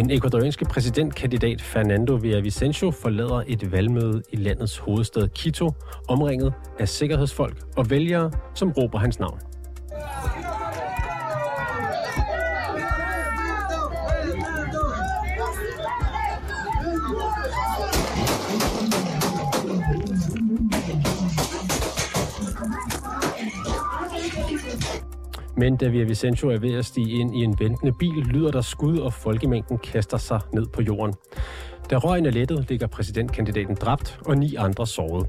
Den ecuadorianske præsidentkandidat Fernando Villavicencio forlader et valgmøde i landets hovedstad Quito, omringet af sikkerhedsfolk og vælgere, som råber hans navn. Men da Vicencio er ved at stige ind i en ventende bil, lyder der skud, og folkemængden kaster sig ned på jorden. Da røgen er lettet, ligger præsidentkandidaten dræbt, og ni andre såret.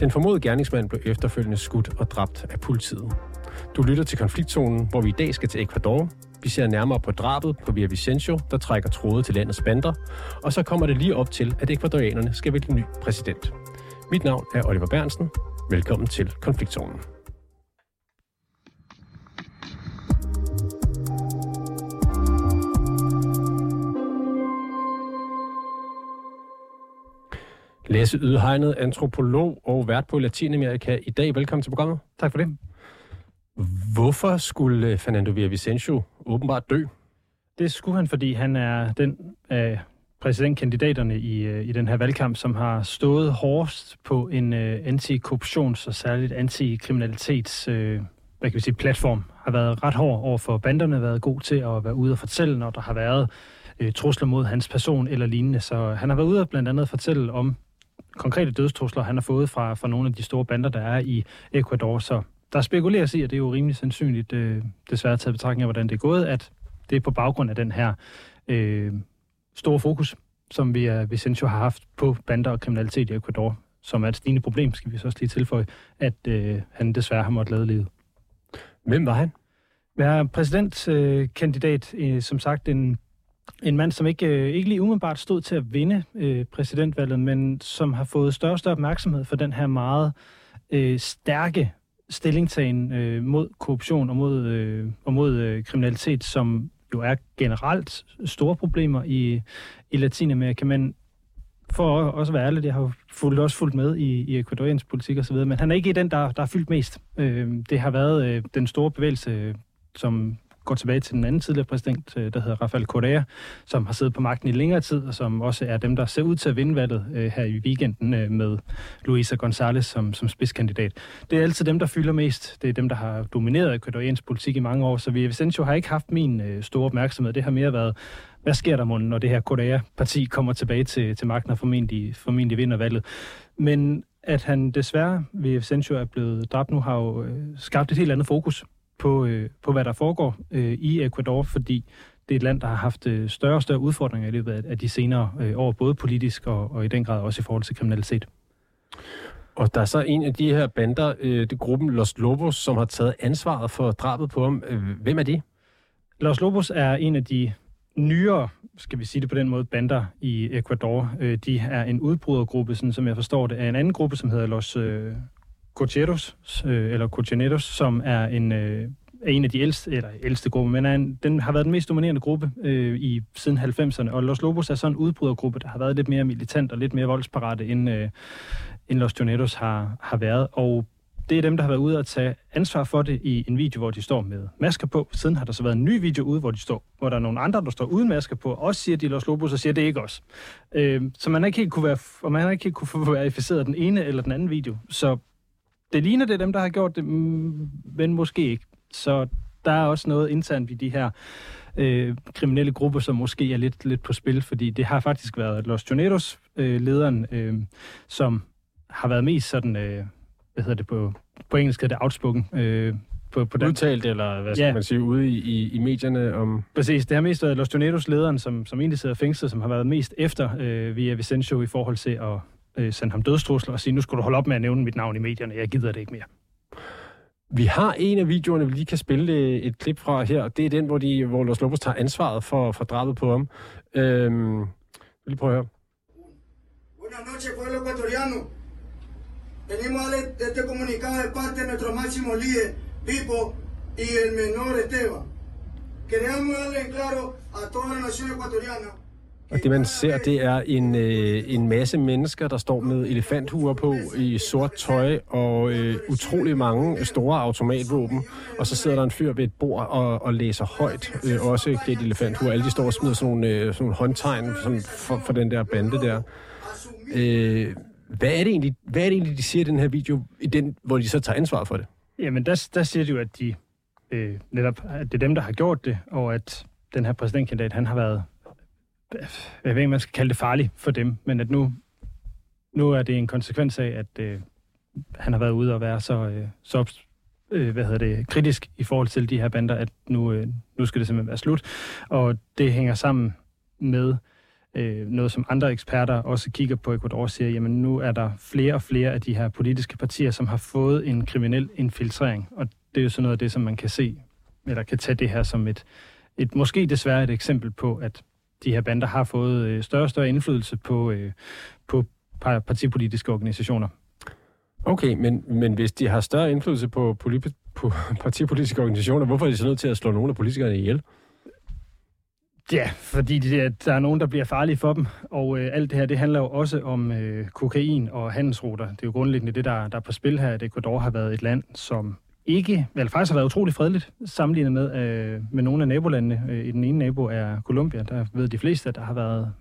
Den formodede gerningsmand blev efterfølgende skudt og dræbt af politiet. Du lytter til konfliktzonen, hvor vi i dag skal til Ecuador. Vi ser nærmere på drabet på Vicencio, der trækker tråde til landets bander, og så kommer det lige op til, at ekvadorianerne skal vælge ny præsident. Mit navn er Oliver Bernsen. Velkommen til konfliktzonen. Lasse Ydhegnet, antropolog og vært på Latinamerika i dag. Velkommen til programmet. Tak for det. Hvorfor skulle Fernando Villavicencio åbenbart dø? Det skulle han, fordi han er den af præsidentkandidaterne i, øh, i den her valgkamp, som har stået hårdest på en uh, antikorruptions- og særligt antikriminalitets uh, hvad kan vi sige, platform. Har været ret hård over for banderne, været god til at være ude og fortælle, når der har været uh, trusler mod hans person eller lignende. Så han har været ude og blandt andet fortælle om konkrete dødstrusler, han har fået fra, fra nogle af de store bander, der er i Ecuador. Så der spekuleres i, og det er jo rimelig sandsynligt, øh, desværre taget betragtning af, hvordan det er gået, at det er på baggrund af den her øh, store fokus, som vi er, Vicencio har haft på bander og kriminalitet i Ecuador, som er et stigende problem, skal vi så også lige tilføje, at øh, han desværre har måttet lade livet. Hvem var han? Er præsidentkandidat, øh, som sagt en en mand, som ikke, øh, ikke lige umiddelbart stod til at vinde øh, præsidentvalget, men som har fået større og større opmærksomhed for den her meget øh, stærke stillingtagen øh, mod korruption og mod, øh, og mod øh, kriminalitet, som jo er generelt store problemer i, i Latinamerika, men for at også være ærlig, jeg har fulgt, også fulgt med i, i ekvadoriansk politik osv., men han er ikke den, der, der er fyldt mest. Øh, det har været øh, den store bevægelse, øh, som går tilbage til den anden tidligere præsident, øh, der hedder Rafael Correa, som har siddet på magten i længere tid, og som også er dem, der ser ud til at vinde valget øh, her i weekenden øh, med Luisa González som, som spidskandidat. Det er altid dem, der fylder mest. Det er dem, der har domineret ekvadoriansk politik i mange år, så Vicencio har ikke haft min store opmærksomhed. Det har mere været, hvad sker der, mon, når det her Correa-parti kommer tilbage til, til magten og formentlig, formentlig vinder valget. Men at han desværre, Vicencio er blevet dræbt nu, har jo skabt et helt andet fokus på, øh, på hvad der foregår øh, i Ecuador, fordi det er et land, der har haft øh, større og større udfordringer i løbet af, de senere øh, år, både politisk og, og i den grad også i forhold til kriminalitet. Og der er så en af de her bander, øh, det gruppen Los Lobos, som har taget ansvaret for drabet på ham. Øh, hvem er de? Los Lobos er en af de nyere, skal vi sige det på den måde, bander i Ecuador. Øh, de er en udbrydergruppe, sådan som jeg forstår det, af en anden gruppe, som hedder Los øh, Cocheros, øh, eller Cocheneros, som er en, øh, en af de ældste, eller ældste grupper, men er en, den har været den mest dominerende gruppe øh, i siden 90'erne, og Los Lobos er sådan en udbrydergruppe, der har været lidt mere militant og lidt mere voldsparate, end, øh, end Los Jonetos har, har været, og det er dem, der har været ude at tage ansvar for det i en video, hvor de står med masker på. Siden har der så været en ny video ude, hvor, de står, hvor der er nogle andre, der står uden masker på, og også siger de Los Lobos, og siger det ikke os. Øh, så man har ikke helt kunne være, og man har ikke helt kunne få verificeret den ene eller den anden video. Så det ligner det dem, der har gjort det, men måske ikke. Så der er også noget internt i de her øh, kriminelle grupper, som måske er lidt, lidt på spil, fordi det har faktisk været Los Joneros, øh, lederen, øh, som har været mest sådan, øh, hvad hedder det på, på engelsk hedder det outspoken, øh, på, på den. Udtalt, eller hvad skal ja. man sige, ude i, i, i medierne om... Præcis, det har mest været Los Joneros lederen, som, som egentlig sidder fængslet, som har været mest efter øh, via Vicencio i forhold til at øh, sende ham dødstrusler og sige, nu skulle du holde op med at nævne mit navn i medierne, jeg gider det ikke mere. Vi har en af videoerne, vi lige kan spille et klip fra her. Det er den, hvor, de, hvor Los Lobos tager ansvaret for, for drabet på ham. Øhm, lige prøve at høre. Buenas noches, pueblo ecuatoriano. Venimos a darle este comunicado de parte de nuestro máximo líder, Pipo, y el menor Esteban. Queremos darle claro a toda la nación ecuatoriana og det man ser, det er en, øh, en masse mennesker, der står med elefanthuer på i sort tøj og øh, utrolig mange store automatvåben. Og så sidder der en fyr ved et bord og, og læser højt, øh, også klædt elefanthuer. Alle de står og smider sådan nogle, øh, sådan nogle håndtegn sådan for, for den der bande der. Øh, hvad, er det egentlig, hvad er det egentlig, de siger i den her video, i den, hvor de så tager ansvar for det? Jamen, der, der siger de jo, at de øh, netop, at det er dem, der har gjort det, og at den her præsidentkandidat, han har været jeg ved ikke, man skal kalde det farligt for dem, men at nu, nu er det en konsekvens af, at øh, han har været ude og være så, øh, så øh, hvad hedder det, kritisk i forhold til de her bander, at nu, øh, nu skal det simpelthen være slut. Og det hænger sammen med øh, noget, som andre eksperter også kigger på Ecuador og siger, jamen nu er der flere og flere af de her politiske partier, som har fået en kriminel infiltrering. Og det er jo sådan noget af det, som man kan se, eller kan tage det her som et, et måske desværre et eksempel på, at de her bander har fået øh, større og større indflydelse på, øh, på partipolitiske organisationer. Okay, men, men hvis de har større indflydelse på, poli- på partipolitiske organisationer, hvorfor er de så nødt til at slå nogle af politikerne ihjel? Ja, fordi det, der er nogen, der bliver farlige for dem, og øh, alt det her, det handler jo også om øh, kokain og handelsruter. Det er jo grundlæggende det, der, der er på spil her, at Ecuador har været et land, som ikke, vel faktisk har været utrolig fredeligt sammenlignet med, øh, med nogle af nabolandene. Øh, I den ene nabo er Colombia, der ved de fleste, at der har været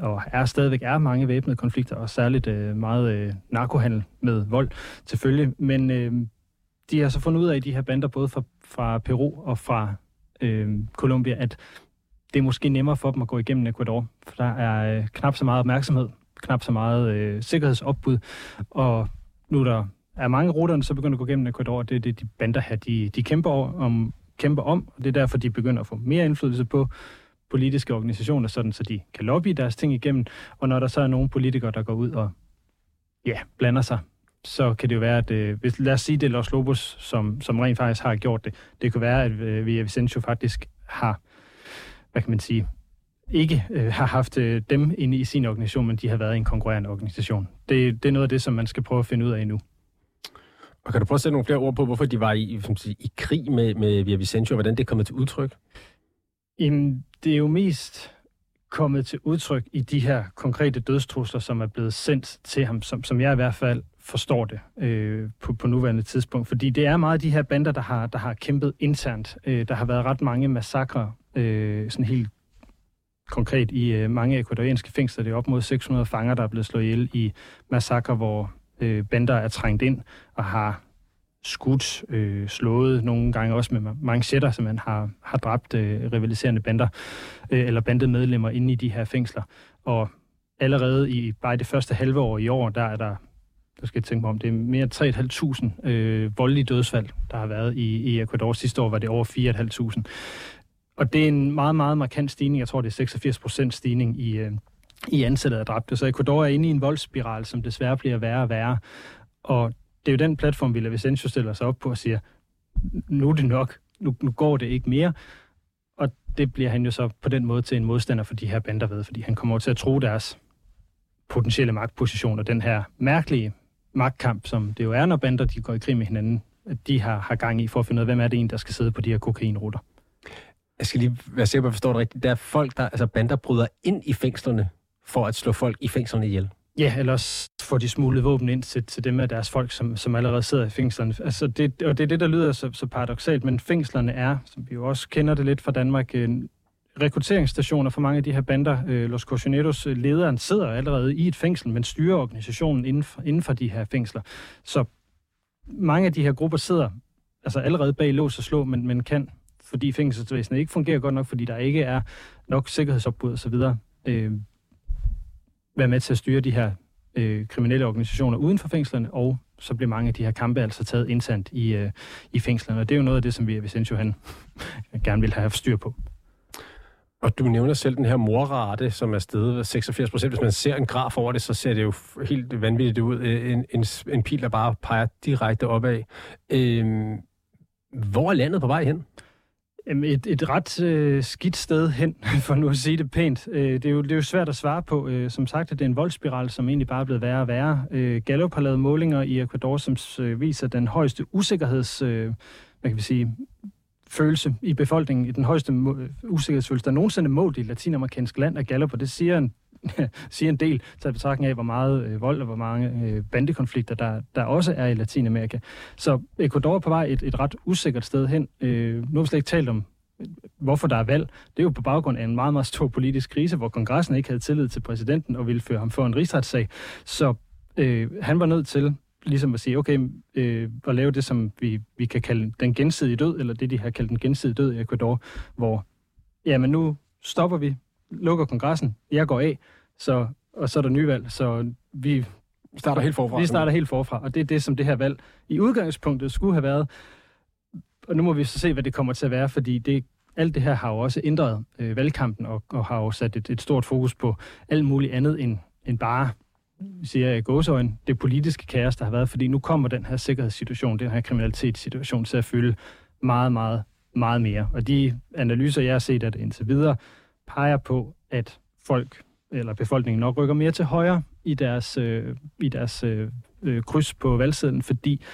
og er stadigvæk er mange væbnede konflikter, og særligt øh, meget øh, narkohandel med vold til følge. Men øh, de har så fundet ud af, i de her bander, både fra, fra Peru og fra øh, Colombia, at det er måske nemmere for dem at gå igennem Ecuador, for der er øh, knap så meget opmærksomhed, knap så meget øh, sikkerhedsopbud, og nu er der er mange ruterne så begyndt at gå gennem Ecuador. Det er det, de bander her, de, de kæmper, om, kæmper om, og det er derfor, de begynder at få mere indflydelse på politiske organisationer, sådan så de kan lobby deres ting igennem. Og når der så er nogle politikere, der går ud og ja, blander sig, så kan det jo være, at øh, hvis, lad os sige, det er Los Lobos, som, som rent faktisk har gjort det. Det kan være, at øh, Via faktisk har, hvad kan man sige, ikke øh, har haft øh, dem inde i sin organisation, men de har været i en konkurrerende organisation. Det, det er noget af det, som man skal prøve at finde ud af endnu. Og kan du prøve at sætte nogle flere ord på, hvorfor de var i, som sige, i krig med, med Via Vicencio, og hvordan det er kommet til udtryk? Jamen, det er jo mest kommet til udtryk i de her konkrete dødstrusler, som er blevet sendt til ham, som, som jeg i hvert fald forstår det øh, på, på nuværende tidspunkt. Fordi det er meget de her bander, der har, der har kæmpet internt. Øh, der har været ret mange massakre, øh, sådan helt konkret i øh, mange ekvadorianske fængsler. Det er op mod 600 fanger, der er blevet slået ihjel i massakre, hvor øh, bander er trængt ind og har skudt, øh, slået, nogle gange også med manchetter, som man har, har dræbt øh, rivaliserende bander øh, eller bandemedlemmer inde i de her fængsler. Og allerede i bare det første halve år i år, der er der, der skal jeg tænke mig om, det er mere end 3.500 øh, voldelige dødsfald, der har været i, i Ecuador. Sidste år var det over 4.500. Og det er en meget, meget markant stigning. Jeg tror, det er 86 procent stigning i, øh, i antallet af dræbte. Så Ecuador er inde i en voldsspiral, som desværre bliver værre og værre. Og det er jo den platform, Villa Vicencio stiller sig op på og siger, nu er det nok, nu, nu går det ikke mere. Og det bliver han jo så på den måde til en modstander for de her bander ved, fordi han kommer til at tro deres potentielle magtposition og den her mærkelige magtkamp, som det jo er, når bander de går i krig med hinanden, at de har, har gang i for at finde ud af, hvem er det en, der skal sidde på de her kokainruter. Jeg skal lige være sikker på, at jeg forstår det rigtigt. Der er folk, der, altså bander bryder ind i fængslerne for at slå folk i fængslerne ihjel. Ja, ellers får de smuglet våben ind til, til dem af deres folk, som, som allerede sidder i fængslerne. Altså det, og det er det, der lyder så, så paradoxalt, men fængslerne er, som vi jo også kender det lidt fra Danmark, øh, rekrutteringsstationer for mange af de her bander. Øh, Los Cochoneros øh, lederen sidder allerede i et fængsel, men styrer organisationen inden for, inden for de her fængsler. Så mange af de her grupper sidder altså allerede bag lås og slå, men, men kan, fordi fængselsvæsenet ikke fungerer godt nok, fordi der ikke er nok sikkerhedsopbud osv., øh, være med til at styre de her øh, kriminelle organisationer uden for fængslerne, og så bliver mange af de her kampe altså taget internt i, øh, i fængslerne. Og det er jo noget af det, som vi Vicencio han gerne vil have styr på. Og du nævner selv den her morrate, som er stedet 86 procent. Hvis man ser en graf over det, så ser det jo helt vanvittigt ud. Øh, en, en, en pil, der bare peger direkte opad. Øh, hvor er landet på vej hen? Et, et ret øh, skidt sted hen, for nu at sige det pænt. Øh, det, er jo, det er jo svært at svare på. Øh, som sagt, at det er en voldspiral, som egentlig bare er blevet værre og værre. Øh, Gallup har lavet målinger i Ecuador, som øh, viser den højeste usikkerheds... Øh, hvad kan vi sige følelse i befolkningen, i den højeste usikkerhedsfølelse, der nogensinde målt i latinamerikansk land af Gallup, og det siger en, siger en del til betragtning af, hvor meget øh, vold og hvor mange øh, bandekonflikter, der, der også er i Latinamerika. Så Ecuador er på vej et, et ret usikkert sted hen. Øh, nu har vi slet ikke talt om hvorfor der er valg, det er jo på baggrund af en meget, meget stor politisk krise, hvor kongressen ikke havde tillid til præsidenten og ville føre ham for en rigsretssag. Så øh, han var nødt til ligesom at sige, okay, øh, at lave det, som vi, vi kan kalde den gensidige død, eller det, de har kaldt den gensidige død i Ecuador, hvor, jamen nu stopper vi, lukker kongressen, jeg går af, så, og så er der nyvalg, så vi starter helt forfra. Vi starter helt forfra, og det er det, som det her valg i udgangspunktet skulle have været. Og nu må vi så se, hvad det kommer til at være, fordi det, alt det her har jo også ændret øh, valgkampen, og, og har jo sat et, et stort fokus på alt muligt andet end, end bare siger jeg i gåsøjne, det politiske kaos, der har været, fordi nu kommer den her sikkerhedssituation, den her kriminalitetssituation til at fylde meget, meget, meget mere. Og de analyser, jeg har set det indtil videre, peger på, at folk eller befolkningen nok rykker mere til højre i deres, øh, i deres øh, øh, kryds på valgsiden, fordi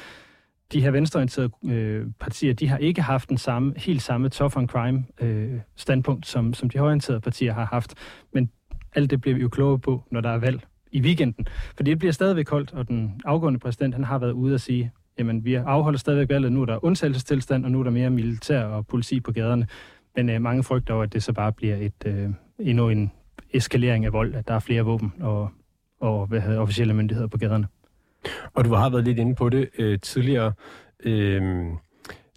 de her venstreorienterede øh, partier, de har ikke haft den samme, helt samme tough on crime øh, standpunkt, som, som de højorienterede partier har haft. Men alt det bliver vi jo klogere på, når der er valg i weekenden. For det bliver stadigvæk holdt, og den afgående præsident, han har været ude at sige, jamen vi afholder stadigvæk valget, nu er der undtagelsestilstand, og nu er der mere militær og politi på gaderne. Men øh, mange frygter over, at det så bare bliver et, øh, endnu en eskalering af vold, at der er flere våben og, og hvad hedder, officielle myndigheder på gaderne. Og du har været lidt inde på det øh, tidligere. Øh,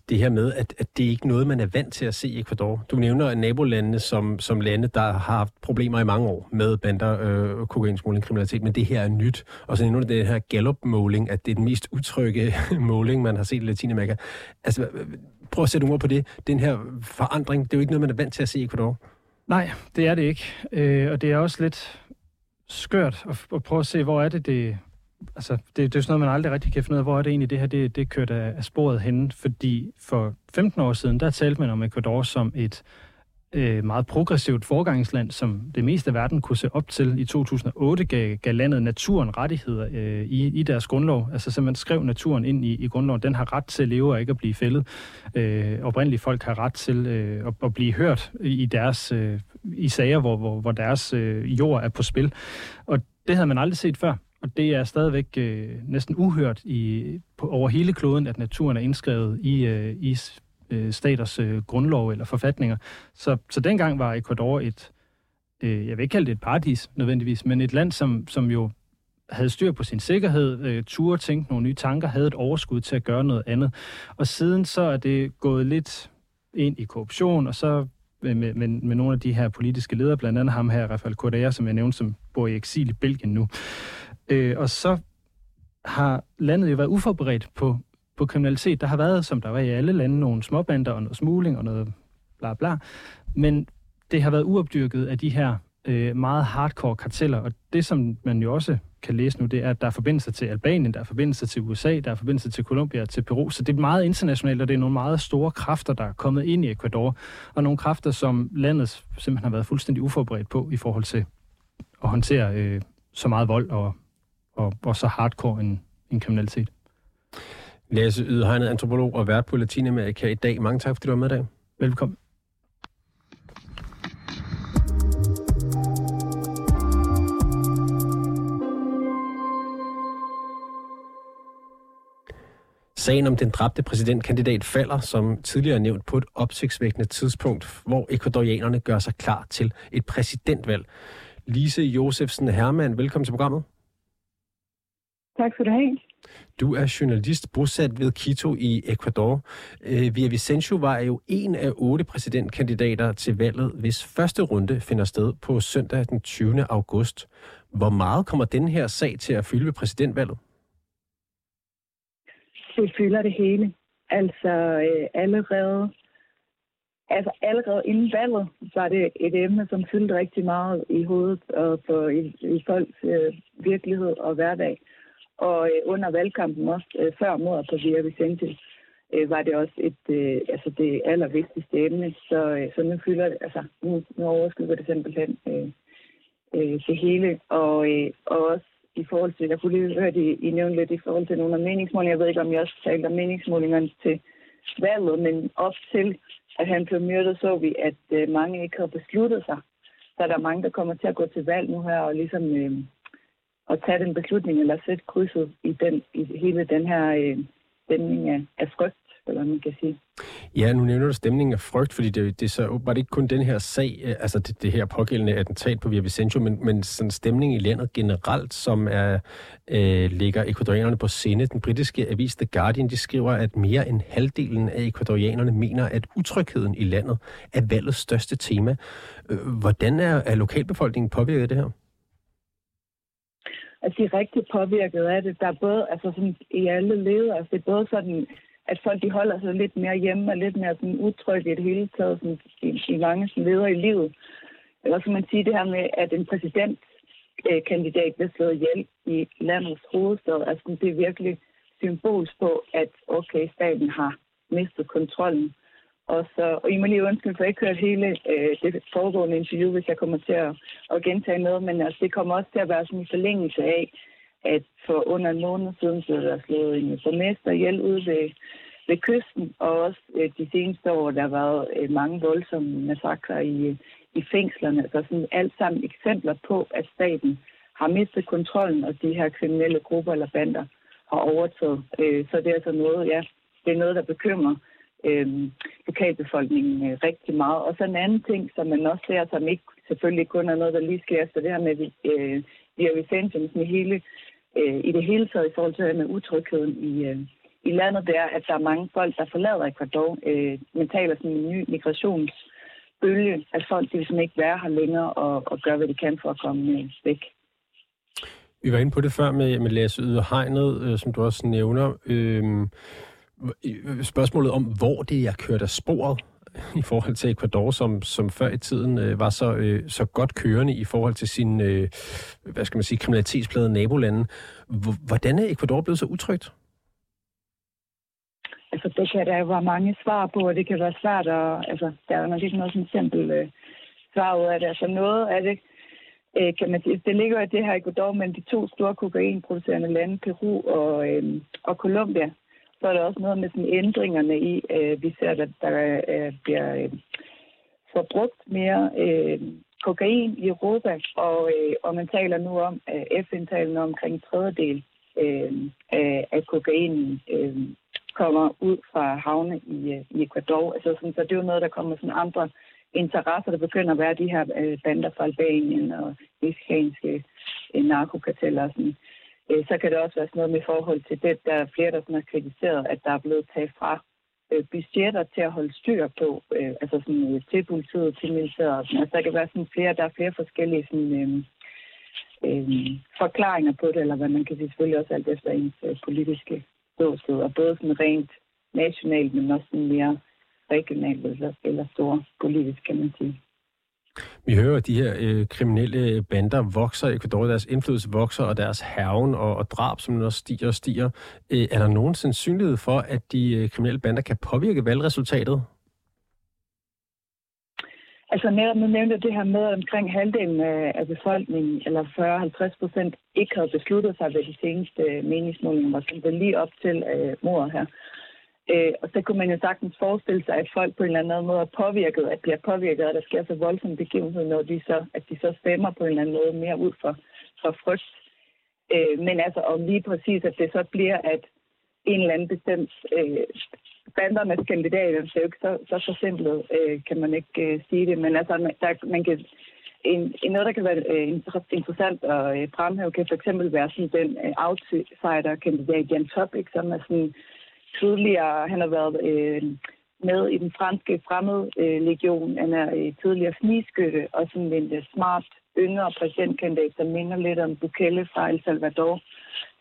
det her med, at, at det er ikke noget, man er vant til at se i Ecuador. Du nævner nabolandene som, som lande, der har haft problemer i mange år med bander, øh, kokainsmåling, kriminalitet, men det her er nyt. Og så nævner du det her Gallup-måling, at det er den mest utrygge måling, man har set i Latinamerika. Altså, prøve at sætte ord på det. Den her forandring, det er jo ikke noget, man er vant til at se i Ecuador. Nej, det er det ikke. Øh, og det er også lidt skørt at, at prøve at se, hvor er det, det altså, det, det er sådan noget, man aldrig rigtig kan finde ud af, hvor er det egentlig, det her det, det kørte af, af sporet henne, fordi for 15 år siden, der talte man om Ecuador som et øh, meget progressivt forgangsland, som det meste af verden kunne se op til. I 2008 gav, gav landet naturen rettigheder øh, i, i deres grundlov. Altså simpelthen skrev naturen ind i, i grundloven. Den har ret til at leve og ikke at blive fældet. Øh, oprindelige folk har ret til øh, at, at blive hørt i deres øh, i sager, hvor, hvor, hvor deres øh, jord er på spil. Og det havde man aldrig set før. Og det er stadigvæk øh, næsten uhørt i, på, over hele kloden, at naturen er indskrevet i, øh, i øh, staters øh, grundlov eller forfatninger. Så, så dengang var Ecuador et, øh, jeg vil ikke kalde det et paradis nødvendigvis, men et land, som, som jo havde styr på sin sikkerhed, øh, turde tænke nogle nye tanker, havde et overskud til at gøre noget andet. Og siden så er det gået lidt ind i korruption, og så øh, med, med, med nogle af de her politiske ledere, blandt andet ham her, Rafael Correa, som jeg nævnte, som bor i eksil i Belgien nu. Øh, og så har landet jo været uforberedt på, på kriminalitet. Der har været, som der var i alle lande, nogle småbander og noget smugling og noget bla bla. Men det har været uopdyrket af de her øh, meget hardcore karteller. Og det, som man jo også kan læse nu, det er, at der er forbindelser til Albanien, der er forbindelser til USA, der er forbindelser til Colombia, til Peru. Så det er meget internationalt, og det er nogle meget store kræfter, der er kommet ind i Ecuador. Og nogle kræfter, som landet simpelthen har været fuldstændig uforberedt på i forhold til at håndtere øh, så meget vold og og, og så hardcore en, en kriminalitet. Lasse Ydhegnet, antropolog og vært på Latinamerika i dag. Mange tak, fordi du var med i dag. Velkommen. Sagen om den dræbte præsidentkandidat falder, som tidligere nævnt, på et opsigtsvækkende tidspunkt, hvor ekvadorianerne gør sig klar til et præsidentvalg. Lise Josefsen Hermann, velkommen til programmet. Tak skal du have. Du er journalist bosat ved Quito i Ecuador. Øh, Via Vicencio var jo en af otte præsidentkandidater til valget, hvis første runde finder sted på søndag den 20. august. Hvor meget kommer den her sag til at fylde ved præsidentvalget? Det fylder det hele. Altså øh, allerede, altså allerede inden valget var det et emne, som fyldte rigtig meget i hovedet og på, i, i folks øh, virkelighed og hverdag. Og øh, under valgkampen også, øh, før mordet på Via Vicente, øh, var det også et, øh, altså det allervigtigste emne. Så, øh, så nu fylder det, altså nu, nu overskygger det simpelthen øh, øh, det hele. Og, øh, og også i forhold til, jeg kunne lige høre, I, I nævnte lidt i forhold til nogle af meningsmålingerne. Jeg ved ikke, om jeg også talte om meningsmålingerne til, valget, men op til, at han blev myrdet, så vi, at øh, mange ikke havde besluttet sig. Så er der mange, der kommer til at gå til valg nu her og ligesom øh, at tage den beslutning eller sætte krydset i, den, i hele den her øh, stemning af, af frygt eller man kan sige. Ja, nu nævner du stemningen af frygt, fordi det, det er så åbenbart ikke kun den her sag, øh, altså det, det her pågældende attentat på Via Vicencio, men, men sådan stemning i landet generelt, som er, øh, ligger ekvadorianerne på sinde. Den britiske avis The Guardian, de skriver, at mere end halvdelen af ekvadorianerne mener, at utrygheden i landet er valgets største tema. Øh, hvordan er, er lokalbefolkningen påvirket af det her? At de er rigtig påvirket af det. Der er både, altså sådan, i alle leder, altså det er både sådan at folk de holder sig lidt mere hjemme og lidt mere sådan utrygge i det hele taget sådan, i, i mange sådan, leder i livet. Eller som man siger det her med, at en præsidentkandidat bliver slået ihjel i landets hovedstad. Altså det er virkelig symbol på, at okay, staten har mistet kontrollen. Og, så, og I må lige undskylde, for jeg ikke hørt hele øh, det foregående interview, hvis jeg kommer til at, at gentage noget, men altså, det kommer også til at være sådan en forlængelse af, at for under en måned siden blev der slået en borgmester ihjel ude ved, ved kysten, og også øh, de seneste år, der har været øh, mange voldsomme massakrer i, i fængslerne. Så sådan alt sammen eksempler på, at staten har mistet kontrollen, og de her kriminelle grupper eller bander har overtaget. Øh, så det er altså noget, ja, det er noget, der bekymrer øh, lokalbefolkningen øh, rigtig meget. Og så en anden ting, som man også ser, som ikke selvfølgelig kun er noget, der lige sker, så det her med øh, Via Vicencio, med hele øh, i det hele taget i forhold til med utrygheden i, øh, i landet, det er, at der er mange folk, der forlader Ecuador. Øh, man taler sådan en ny migrationsbølge, at folk de vil ikke være her længere og, og gøre, hvad de kan for at komme øh, væk. Vi var inde på det før med, med Lasse Yderhegnet, øh, som du også nævner. Øh, Øh, spørgsmålet om, hvor det er kørt af sporet, i forhold til Ecuador, som, som før i tiden øh, var så, øh, så godt kørende i forhold til sin, øh, hvad skal man sige, kriminalitetsplade nabolande. Hvordan er Ecuador blevet så utrygt? Altså, det kan der jo være mange svar på, og det kan være svært at... Altså, der er jo nok ikke noget sådan simpelt øh, svar ud af det. Altså, noget af det, øh, kan man sige, det ligger jo i det her Ecuador mellem de to store kokainproducerende lande, Peru og, øh, og Colombia så er der også noget med sådan ændringerne i, øh, vi ser, at der øh, bliver øh, forbrugt mere øh, kokain i Europa, og, øh, og man taler nu om, øh, FN taler nu omkring en tredjedel øh, af kokainen øh, kommer ud fra havne i, øh, i Ecuador. Altså sådan, så det er jo noget, der kommer sådan andre interesser, der begynder at være de her øh, bander fra Albanien og mexikanske øh, narkokarteller. Sådan. Øh, så kan det også være sådan noget med forhold til det, der er flere, der sådan har kritiseret, at der er blevet taget fra øh, budgetter til at holde styr på, øh, altså sådan, øh, til politiet, til militæret. Altså, der kan være sådan flere, der er flere forskellige sådan, øh, øh, forklaringer på det, eller hvad man kan sige selvfølgelig også alt efter ens øh, politiske ståsted, og både sådan rent nationalt, men også sådan mere regionalt eller, eller store politisk, kan man sige. Vi hører, at de her øh, kriminelle bander vokser i Ecuador, deres indflydelse vokser, og deres herven og, og drab, som også stiger og stiger. Øh, er der nogen sandsynlighed for, at de øh, kriminelle bander kan påvirke valgresultatet? Altså netop nu nævnte det her med, at omkring halvdelen af befolkningen, eller 40-50 procent, ikke havde besluttet sig ved de seneste meningsmålinger, var sådan lige op til øh, mordet her. Øh, Øh, og så kunne man jo sagtens forestille sig, at folk på en eller anden måde er påvirket, at bliver påvirket, at der sker så voldsomme begivenheder, når de så, at de så stemmer på en eller anden måde mere ud fra, fra frygt. Øh, men altså om lige præcis, at det så bliver, at en eller anden bestemt øh, bandernes kandidater, så er jo ikke så, så forsimplet, øh, kan man ikke øh, sige det, men altså der, man kan en, en noget, der kan være øh, interessant at øh, fremhæve, kan for eksempel være sådan den øh, outsider-kandidat Jan Topic, som er sådan tidligere, han har været øh, med i den franske fremmedlegion. Han er øh, tidligere snigskytte og sådan en øh, smart yngre præsidentkandidat, der minder lidt om Bukele fra El Salvador.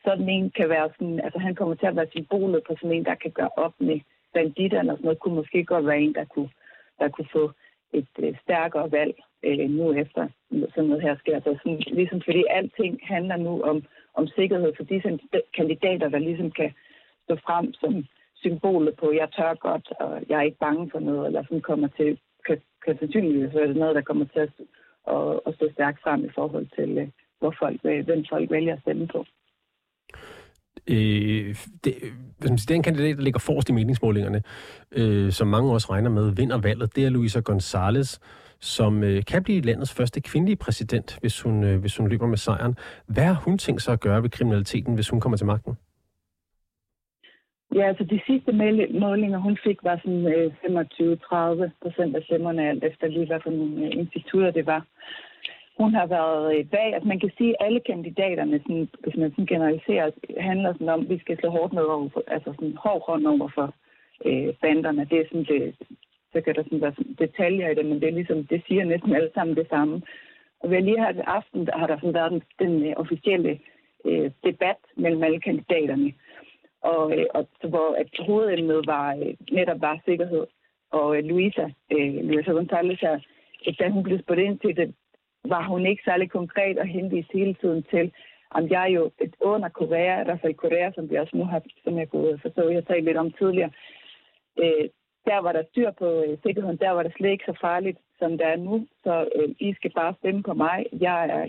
Sådan en kan være sådan, altså han kommer til at være symbolet på sådan en, der kan gøre op med banditterne og sådan noget, kunne måske godt være en, der kunne, der kunne få et øh, stærkere valg øh, nu efter sådan noget her sker. Så sådan, ligesom fordi alting handler nu om, om sikkerhed for de kandidater, der ligesom kan stå frem som symbolet på, jeg tør godt, og jeg er ikke bange for noget, eller sådan kommer til, kan, kan sandsynligvis være det noget, der kommer til at, at, at stå stærkt frem i forhold til, øh, hvor folk, hvem folk vælger at stemme på. øh, det, den kandidat, der ligger forrest i meningsmålingerne, øh, som mange også regner med, vinder valget, det er Luisa Gonzalez, som øh, kan blive landets første kvindelige præsident, hvis hun, øh, hvis hun løber med sejren. Hvad har hun tænkt sig at gøre ved kriminaliteten, hvis hun kommer til magten? Ja, altså de sidste målinger, hun fik, var sådan øh, 25-30 procent af stemmerne, alt efter lige hvad for nogle øh, institutter det var. Hun har været i bag, at man kan sige, at alle kandidaterne, sådan, hvis man sådan generaliserer, handler sådan om, at vi skal slå hårdt ned over, altså sådan hård hånd over for øh, banderne. Det er sådan det, så kan der sådan være sådan detaljer i det, men det er ligesom, det siger næsten alle sammen det samme. Og ved lige her i aften, der har der sådan været den, den øh, officielle øh, debat mellem alle kandidaterne og, øh, og hvor at hovedemnet var øh, netop var sikkerhed. Og Luisa, øh, Luisa øh, Gonzalez her, da hun blev spurgt ind til det, var hun ikke særlig konkret og henviste hele tiden til, om jeg er jo et under Korea, i hvert fald Korea, som vi også nu har, som jeg kunne forstå, jeg talte lidt om tidligere. Øh, der var der styr på øh, sikkerheden, der var det slet ikke så farligt, som der er nu. Så øh, I skal bare stemme på mig. Jeg er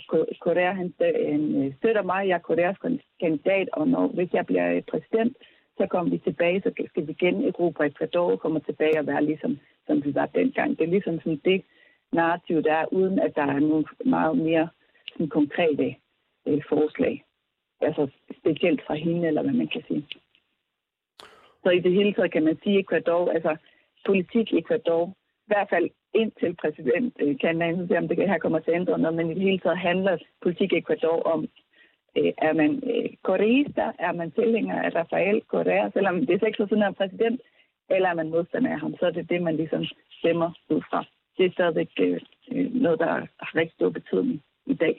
Korea, han, han øh, støtter mig. Jeg er Koreas kandidat, og når, hvis jeg bliver øh, præsident, så kommer vi tilbage, så skal vi igen Europa Ecuador og kommer tilbage og være ligesom, som vi var dengang. Det er ligesom sådan det narrativ, der er, uden at der er nogle meget mere sådan, konkrete øh, forslag. Altså specielt fra hende, eller hvad man kan sige. Så i det hele taget kan man sige, Ecuador, altså politik i Ecuador, i hvert fald indtil præsident øh, kan se, om det her kommer til at ændre noget, men i det hele taget handler politik i Ecuador om, øh, er man øh, er man tilhænger af Rafael Correa, selvom det er seks år siden, er præsident, eller er man modstander af ham, så er det det, man ligesom stemmer ud fra. Det er stadigvæk øh, øh noget, der har rigtig stor betydning i dag.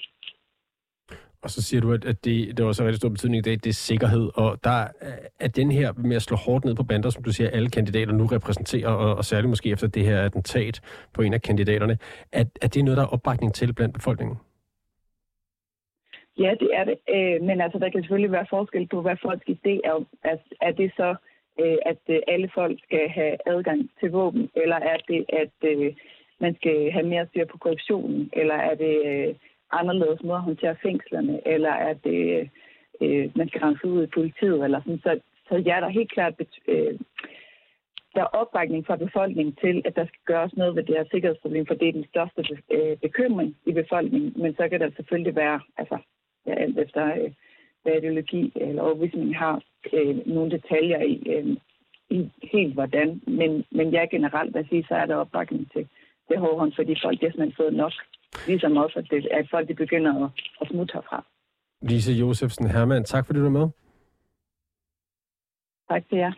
Og så siger du, at, at det, det også har rigtig stor betydning i dag, det er sikkerhed. Og der er den her med at slå hårdt ned på bander, som du siger, alle kandidater nu repræsenterer, og, og særligt måske efter det her attentat på en af kandidaterne. at, at det noget, der er opbakning til blandt befolkningen? Ja, det er det. Øh, men altså, der kan selvfølgelig være forskel på, hvad folks idé er. Er, er det så, øh, at øh, alle folk skal have adgang til våben, eller er det, at øh, man skal have mere styr på korruptionen, eller er det øh, anderledes måde at håndtere fængslerne, eller er det, øh, øh, man skal rense ud i politiet, eller sådan. Så, så ja, der er helt klart øh, der er opbakning fra befolkningen til, at der skal gøres noget ved det her sikkerhedsproblem, for det er den største øh, bekymring i befolkningen. Men så kan der selvfølgelig være, altså, ja, alt efter øh, hvad ideologi eller overbevisning har, øh, nogle detaljer i, øh, i helt hvordan. Men, men ja, generelt at sige, så er der opbakning til det hårdhånd, fordi folk har simpelthen fået nok Ligesom også, at, det, at folk de begynder at, at smutte herfra. Lise Josefsen Hermann, tak fordi du er med. Tak til jer.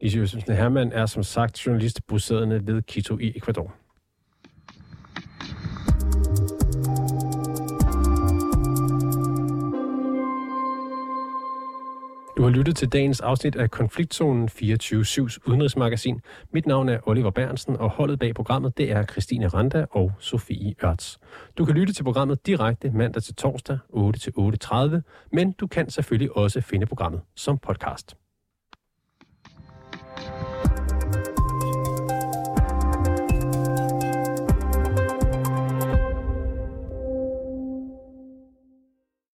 Lise Josefsen Hermann er som sagt journalist bosiddende ved Quito i Ecuador. Du har lyttet til dagens afsnit af Konfliktzonen 24-7's udenrigsmagasin. Mit navn er Oliver Bernsen, og holdet bag programmet det er Christine Randa og Sofie Ørts. Du kan lytte til programmet direkte mandag til torsdag 8-8.30, men du kan selvfølgelig også finde programmet som podcast.